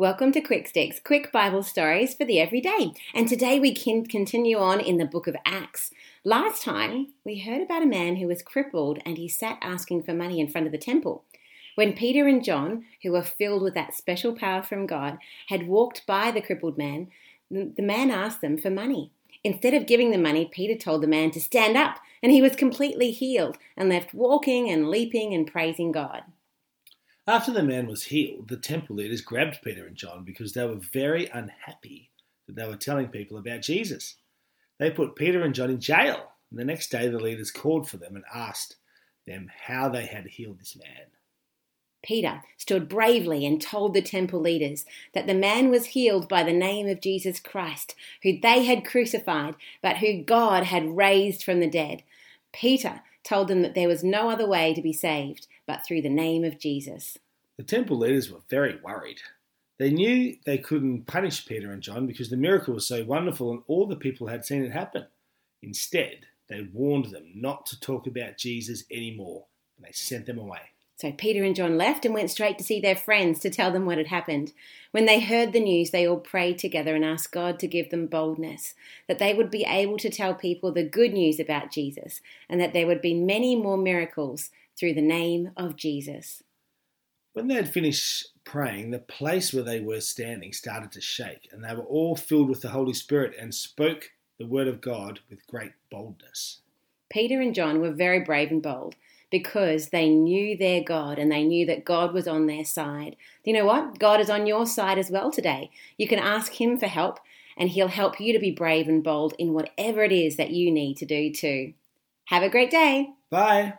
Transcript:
Welcome to Quick Sticks, quick Bible stories for the everyday. And today we can continue on in the book of Acts. Last time we heard about a man who was crippled and he sat asking for money in front of the temple. When Peter and John, who were filled with that special power from God, had walked by the crippled man, the man asked them for money. Instead of giving the money, Peter told the man to stand up, and he was completely healed and left walking and leaping and praising God. After the man was healed, the temple leaders grabbed Peter and John because they were very unhappy that they were telling people about Jesus. They put Peter and John in jail, and the next day the leaders called for them and asked them how they had healed this man. Peter stood bravely and told the temple leaders that the man was healed by the name of Jesus Christ, who they had crucified, but who God had raised from the dead. Peter told them that there was no other way to be saved but through the name of Jesus. The temple leaders were very worried. They knew they couldn't punish Peter and John because the miracle was so wonderful and all the people had seen it happen. Instead, they warned them not to talk about Jesus anymore and they sent them away. So Peter and John left and went straight to see their friends to tell them what had happened. When they heard the news, they all prayed together and asked God to give them boldness, that they would be able to tell people the good news about Jesus, and that there would be many more miracles through the name of Jesus. When they had finished praying, the place where they were standing started to shake, and they were all filled with the Holy Spirit and spoke the word of God with great boldness. Peter and John were very brave and bold because they knew their God and they knew that God was on their side. You know what? God is on your side as well today. You can ask Him for help and He'll help you to be brave and bold in whatever it is that you need to do too. Have a great day. Bye.